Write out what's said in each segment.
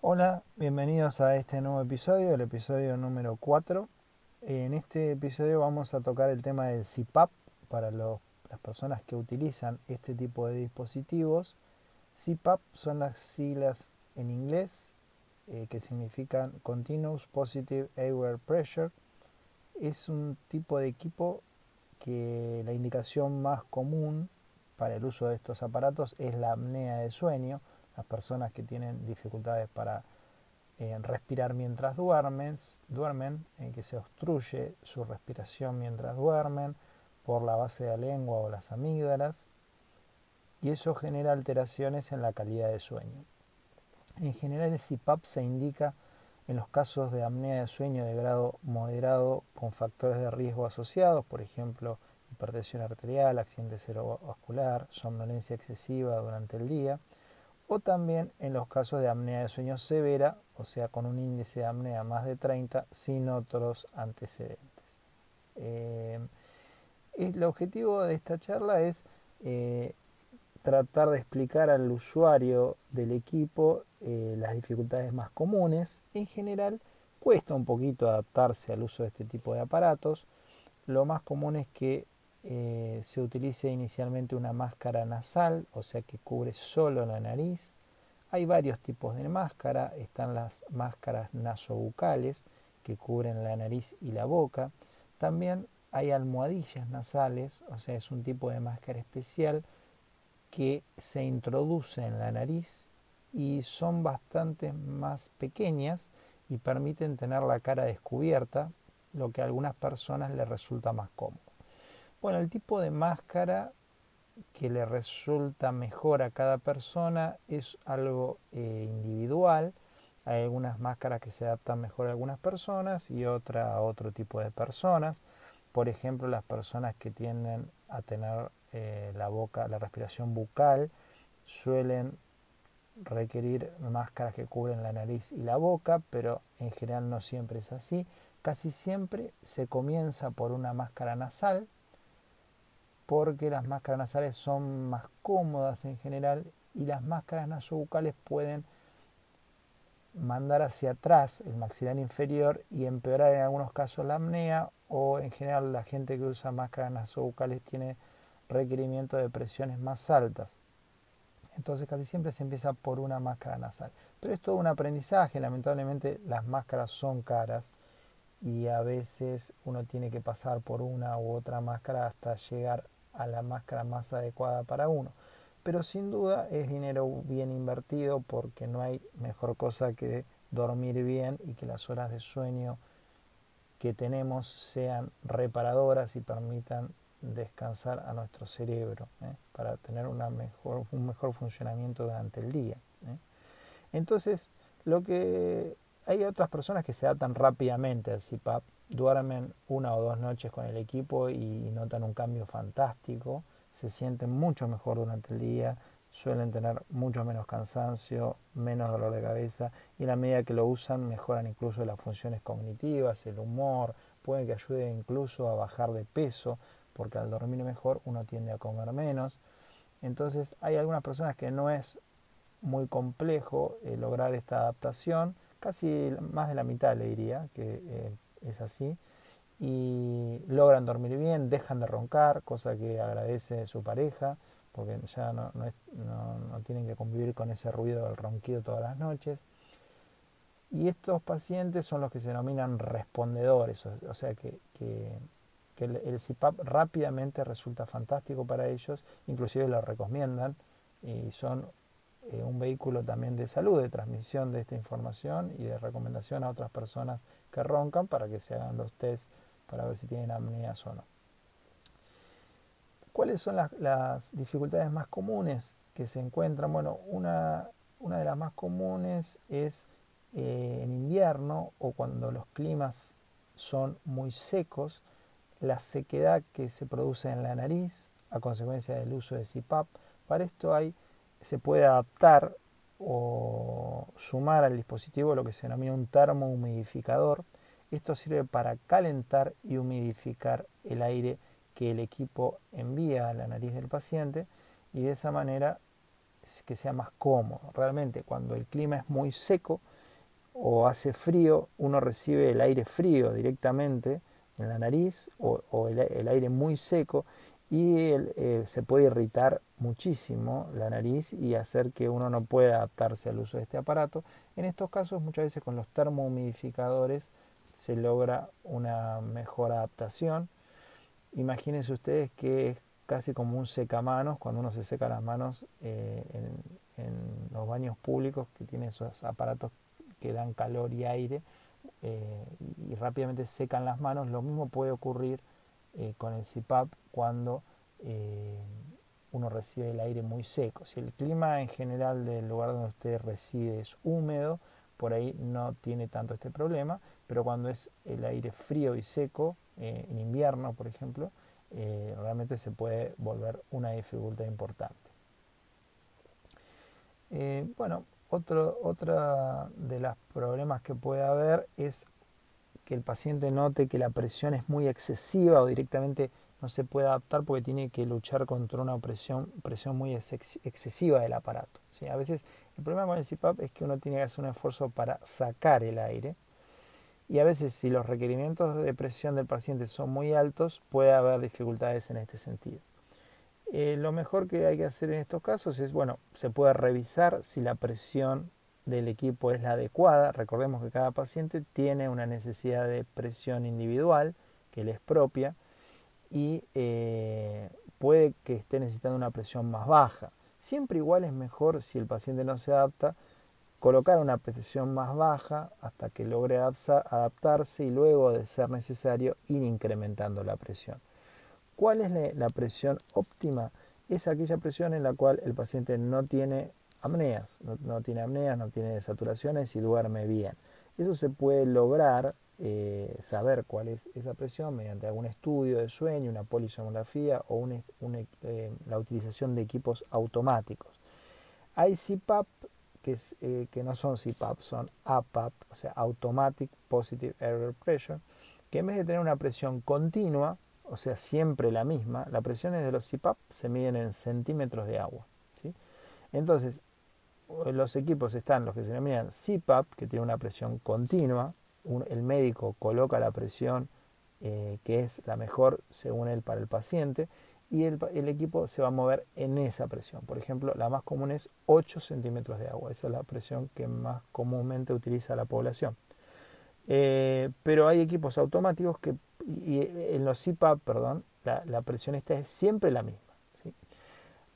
Hola, bienvenidos a este nuevo episodio, el episodio número 4. En este episodio vamos a tocar el tema del CPAP para las personas que utilizan este tipo de dispositivos. CPAP son las siglas en inglés eh, que significan Continuous Positive Airway Pressure. Es un tipo de equipo que la indicación más común para el uso de estos aparatos es la apnea de sueño las personas que tienen dificultades para eh, respirar mientras duermen, duermen eh, que se obstruye su respiración mientras duermen por la base de la lengua o las amígdalas, y eso genera alteraciones en la calidad de sueño. En general el CPAP se indica en los casos de apnea de sueño de grado moderado con factores de riesgo asociados, por ejemplo, hipertensión arterial, accidente cerebrovascular, somnolencia excesiva durante el día, o también en los casos de apnea de sueño severa, o sea, con un índice de apnea más de 30 sin otros antecedentes. Eh, el objetivo de esta charla es eh, tratar de explicar al usuario del equipo eh, las dificultades más comunes. En general, cuesta un poquito adaptarse al uso de este tipo de aparatos. Lo más común es que eh, se utilice inicialmente una máscara nasal, o sea que cubre solo la nariz. Hay varios tipos de máscara, están las máscaras nasobucales que cubren la nariz y la boca. También hay almohadillas nasales, o sea, es un tipo de máscara especial que se introduce en la nariz y son bastante más pequeñas y permiten tener la cara descubierta, lo que a algunas personas les resulta más cómodo. Bueno, el tipo de máscara que le resulta mejor a cada persona es algo eh, individual. Hay algunas máscaras que se adaptan mejor a algunas personas y otra a otro tipo de personas. Por ejemplo, las personas que tienden a tener eh, la boca, la respiración bucal, suelen requerir máscaras que cubren la nariz y la boca, pero en general no siempre es así. Casi siempre se comienza por una máscara nasal, porque las máscaras nasales son más cómodas en general y las máscaras nasobucales pueden mandar hacia atrás el maxilar inferior y empeorar en algunos casos la apnea o en general la gente que usa máscaras nasobucales tiene requerimiento de presiones más altas. Entonces casi siempre se empieza por una máscara nasal. Pero es todo un aprendizaje, lamentablemente las máscaras son caras y a veces uno tiene que pasar por una u otra máscara hasta llegar a la máscara más adecuada para uno. Pero sin duda es dinero bien invertido porque no hay mejor cosa que dormir bien y que las horas de sueño que tenemos sean reparadoras y permitan descansar a nuestro cerebro ¿eh? para tener mejor, un mejor funcionamiento durante el día. ¿eh? Entonces, lo que hay otras personas que se adaptan rápidamente al CPAP duermen una o dos noches con el equipo y notan un cambio fantástico, se sienten mucho mejor durante el día, suelen tener mucho menos cansancio, menos dolor de cabeza y a la medida que lo usan mejoran incluso las funciones cognitivas, el humor, puede que ayude incluso a bajar de peso, porque al dormir mejor uno tiende a comer menos. Entonces hay algunas personas que no es muy complejo eh, lograr esta adaptación, casi más de la mitad le diría que eh, es así, y logran dormir bien, dejan de roncar, cosa que agradece su pareja, porque ya no, no, tienen que convivir con ese ruido del ronquido todas las noches. Y estos pacientes son los que se denominan respondedores, o, sea que, que, el, el, CPAP rápidamente resulta fantástico para ellos, inclusive lo recomiendan y son eh, un vehículo también de salud, de transmisión de esta información y de recomendación a otras personas que roncan para que se hagan los test para ver si tienen apneas o no. ¿Cuáles son las, dificultades más comunes que se encuentran? Bueno, una, una de las más comunes es eh, en invierno o cuando los climas son muy secos, la sequedad que se produce en la nariz a consecuencia del uso de CPAP. Para esto hay, se puede adaptar o sumar al dispositivo lo que se denomina un termohumidificador. Esto sirve para calentar y humidificar el aire que el equipo envía a la nariz del paciente y de esa manera que sea más cómodo. Realmente cuando el clima es muy seco o hace frío, uno recibe el aire frío directamente en la nariz o, el, aire muy seco y eh, se puede irritar muchísimo la nariz y hacer que uno no pueda adaptarse al uso de este aparato. En estos casos muchas veces con los termohumidificadores se logra una mejor adaptación. Imagínense ustedes que es casi como un secamanos cuando uno se seca las manos eh, en, los baños públicos que tienen esos aparatos que dan calor y aire eh, y rápidamente secan las manos. Lo mismo puede ocurrir eh, con el CPAP cuando uno recibe el aire muy seco. Si el clima en general del lugar donde usted reside es húmedo, por ahí no tiene tanto este problema, pero cuando es el aire frío y seco, en invierno por ejemplo, eh, realmente se puede volver una dificultad importante. Eh, bueno, otro, otra de los problemas que puede haber es que el paciente note que la presión es muy excesiva o directamente no se puede adaptar porque tiene que luchar contra una presión, presión muy excesiva del aparato. A veces el problema con el CPAP es que uno tiene que hacer un esfuerzo para sacar el aire y a veces si los requerimientos de presión del paciente son muy altos puede haber dificultades en este sentido. Eh, lo mejor que hay que hacer en estos casos es, bueno, se puede revisar si la presión del equipo es la adecuada. Recordemos que cada paciente tiene una necesidad de presión individual que le es propia y eh, puede que esté necesitando una presión más baja. Siempre igual es mejor si el paciente no se adapta colocar una presión más baja hasta que logre adaptarse y luego, de ser necesario, ir incrementando la presión. ¿Cuál es la presión óptima? Es aquella presión en la cual el paciente no tiene apneas, no, tiene apneas, no tiene desaturaciones y duerme bien. Eso se puede lograr, eh, saber cuál es esa presión mediante algún estudio de sueño, una polisomografía o eh, la utilización de equipos automáticos. Hay CPAP eh, que, no son CPAP, son APAP, o sea, Automatic Positive Air Pressure, que en vez de tener una presión continua, o sea, siempre la misma, las presiones de los CPAP se miden en centímetros de agua. Entonces, los equipos están los que se denominan CPAP, que tiene una presión continua, el médico coloca la presión eh, que es la mejor según él para el paciente, y el, equipo se va a mover en esa presión. Por ejemplo, la más común es 8 centímetros de agua. Esa es la presión que más comúnmente utiliza la población. Eh, pero hay equipos automáticos que, y en los CPAP, perdón, la, presión esta es siempre la misma.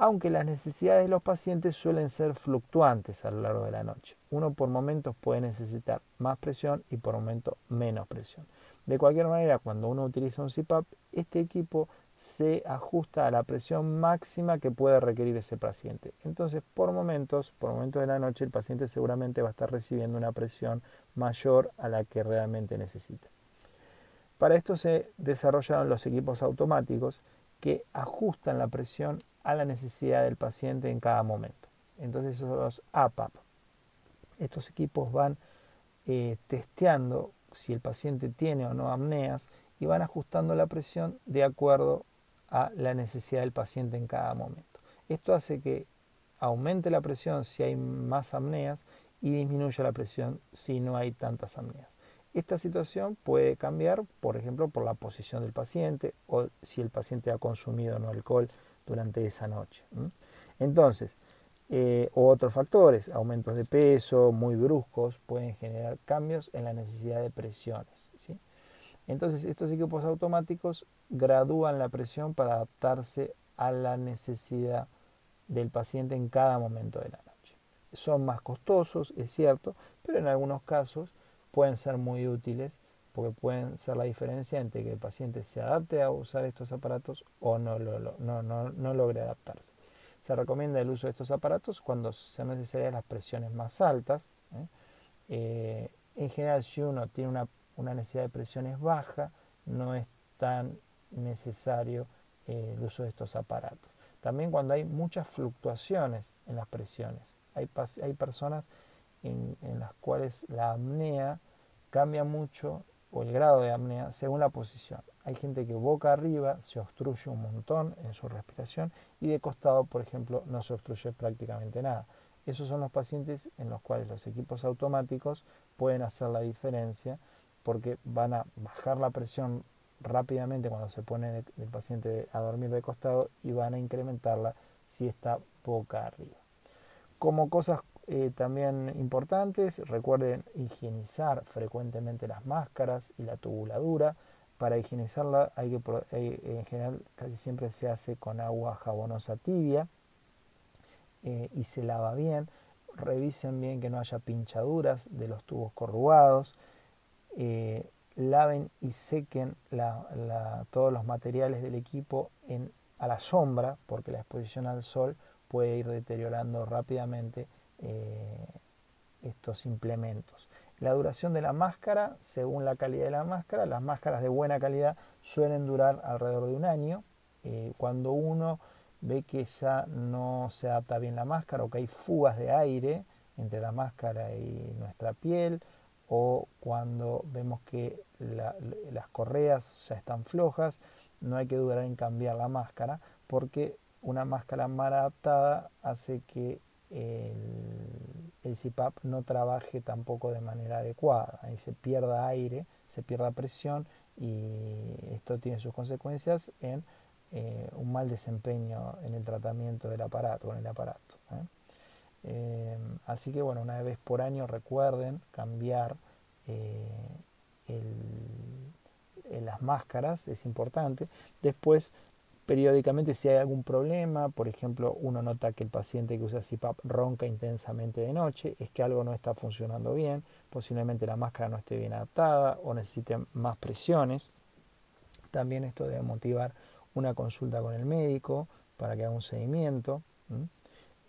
Aunque las necesidades de los pacientes suelen ser fluctuantes a lo largo de la noche. Uno por momentos puede necesitar más presión y por momentos menos presión. De cualquier manera, cuando uno utiliza un CPAP, este equipo se ajusta a la presión máxima que puede requerir ese paciente. Entonces, por momentos, por momentos de la noche, el paciente seguramente va a estar recibiendo una presión mayor a la que realmente necesita. Para esto se desarrollaron los equipos automáticos que ajustan la presión a la necesidad del paciente en cada momento. Entonces, esos son los APAP. Estos equipos van eh, testeando si el paciente tiene o no apneas y van ajustando la presión de acuerdo a la necesidad del paciente en cada momento. Esto hace que aumente la presión si hay más apneas y disminuya la presión si no hay tantas apneas. Esta situación puede cambiar, por ejemplo, por la posición del paciente o si el paciente ha consumido no alcohol durante esa noche. Entonces, eh, otros factores, aumentos de peso muy bruscos, pueden generar cambios en la necesidad de presiones. Entonces estos equipos automáticos gradúan la presión para adaptarse a la necesidad del paciente en cada momento de la noche. Son más costosos, es cierto, pero en algunos casos pueden ser muy útiles porque pueden ser la diferencia entre que el paciente se adapte a usar estos aparatos o no, no, logre adaptarse. Se recomienda el uso de estos aparatos cuando sean necesarias las presiones más altas. ¿eh? Eh, en general, si uno tiene una una necesidad de presiones baja, no es tan necesario eh, el uso de estos aparatos. También cuando hay muchas fluctuaciones en las presiones. Hay, hay personas en, las cuales la apnea cambia mucho o el grado de apnea según la posición. Hay gente que boca arriba se obstruye un montón en su respiración y de costado, por ejemplo, no se obstruye prácticamente nada. Esos son los pacientes en los cuales los equipos automáticos pueden hacer la diferencia porque van a bajar la presión rápidamente cuando se pone el paciente a dormir de costado y van a incrementarla si está boca arriba. Como cosas eh, también importantes, recuerden higienizar frecuentemente las máscaras y la tubuladura. Para higienizarla hay que, eh, en general casi siempre se hace con agua jabonosa tibia eh, y se lava bien. Revisen bien que no haya pinchaduras de los tubos corrugados laven y sequen todos los materiales del equipo a la sombra, porque la exposición al sol puede ir deteriorando rápidamente eh, estos implementos. La duración de la máscara, según la calidad de la máscara, las máscaras de buena calidad suelen durar alrededor de un año. Eh, cuando uno ve que ya no se adapta bien la máscara o que hay fugas de aire entre la máscara y nuestra piel, o cuando vemos que las correas ya están flojas, no hay que dudar en cambiar la máscara porque una máscara mal adaptada hace que el, el CPAP no trabaje tampoco de manera adecuada, ahí se pierda aire, se pierda presión y esto tiene sus consecuencias en eh, un mal desempeño en el tratamiento del aparato, con el aparato. ¿eh? Em, así que bueno, una vez por año recuerden cambiar eh, las máscaras, es importante. Después, periódicamente, si hay algún problema, por ejemplo, uno nota que el paciente que usa CPAP ronca intensamente de noche, es que algo no está funcionando bien, posiblemente la máscara no esté bien adaptada o necesite más presiones. También esto debe motivar una consulta con el médico para que haga un seguimiento.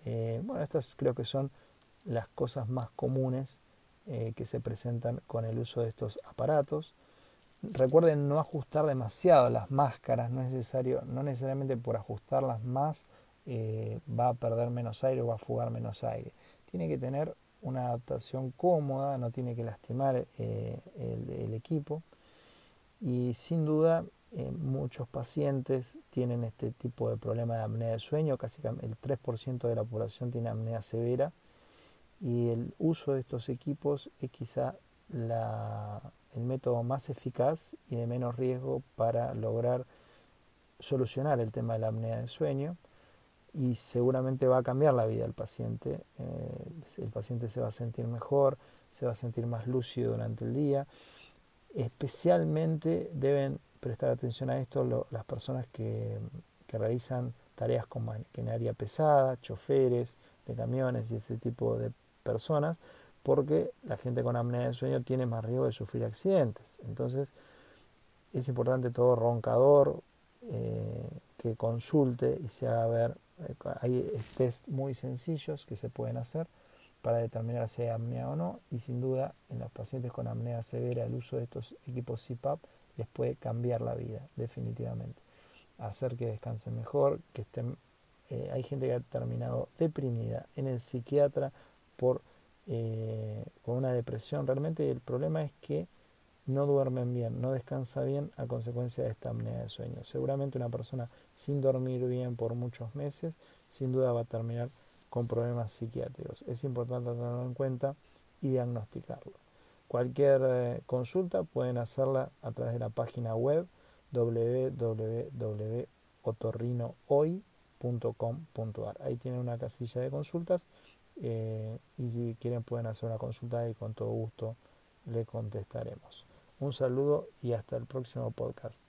Eh, bueno, estas creo que son las cosas más comunes eh, que se presentan con el uso de estos aparatos. Recuerden no ajustar demasiado las máscaras, no, es necesario, no necesariamente por ajustarlas más eh, va a perder menos aire o va a fugar menos aire. Tiene que tener una adaptación cómoda, no tiene que lastimar el, el, equipo y sin duda eh, muchos pacientes tienen este tipo de problema de apnea de sueño, casi el 3% de la población tiene apnea severa y el uso de estos equipos es quizá el método más eficaz y de menos riesgo para lograr solucionar el tema de la apnea de sueño y seguramente va a cambiar la vida del paciente. Eh, el paciente se va a sentir mejor, se va a sentir más lúcido durante el día. Especialmente deben prestar atención a esto las personas que, realizan tareas en área pesada, choferes de camiones y ese tipo de personas, porque la gente con apnea de sueño tiene más riesgo de sufrir accidentes. Entonces es importante todo roncador eh, que consulte y se haga ver. Eh, hay test muy sencillos que se pueden hacer para determinar si hay apnea o no y sin duda en los pacientes con apnea severa el uso de estos equipos CPAP les puede cambiar la vida, definitivamente. Hacer que descansen mejor, que estén... Eh, hay gente que ha terminado deprimida en el psiquiatra por, eh, con una depresión. Realmente el problema es que no duermen bien, no descansa bien a consecuencia de esta apnea de sueño. Seguramente una persona sin dormir bien por muchos meses, sin duda va a terminar con problemas psiquiátricos. Es importante tenerlo en cuenta y diagnosticarlo. Cualquier eh, consulta pueden hacerla a través de la página web www.otorrinohoy.com.ar. Ahí tienen una casilla de consultas eh, y si quieren pueden hacer una consulta y con todo gusto le contestaremos. Un saludo y hasta el próximo podcast.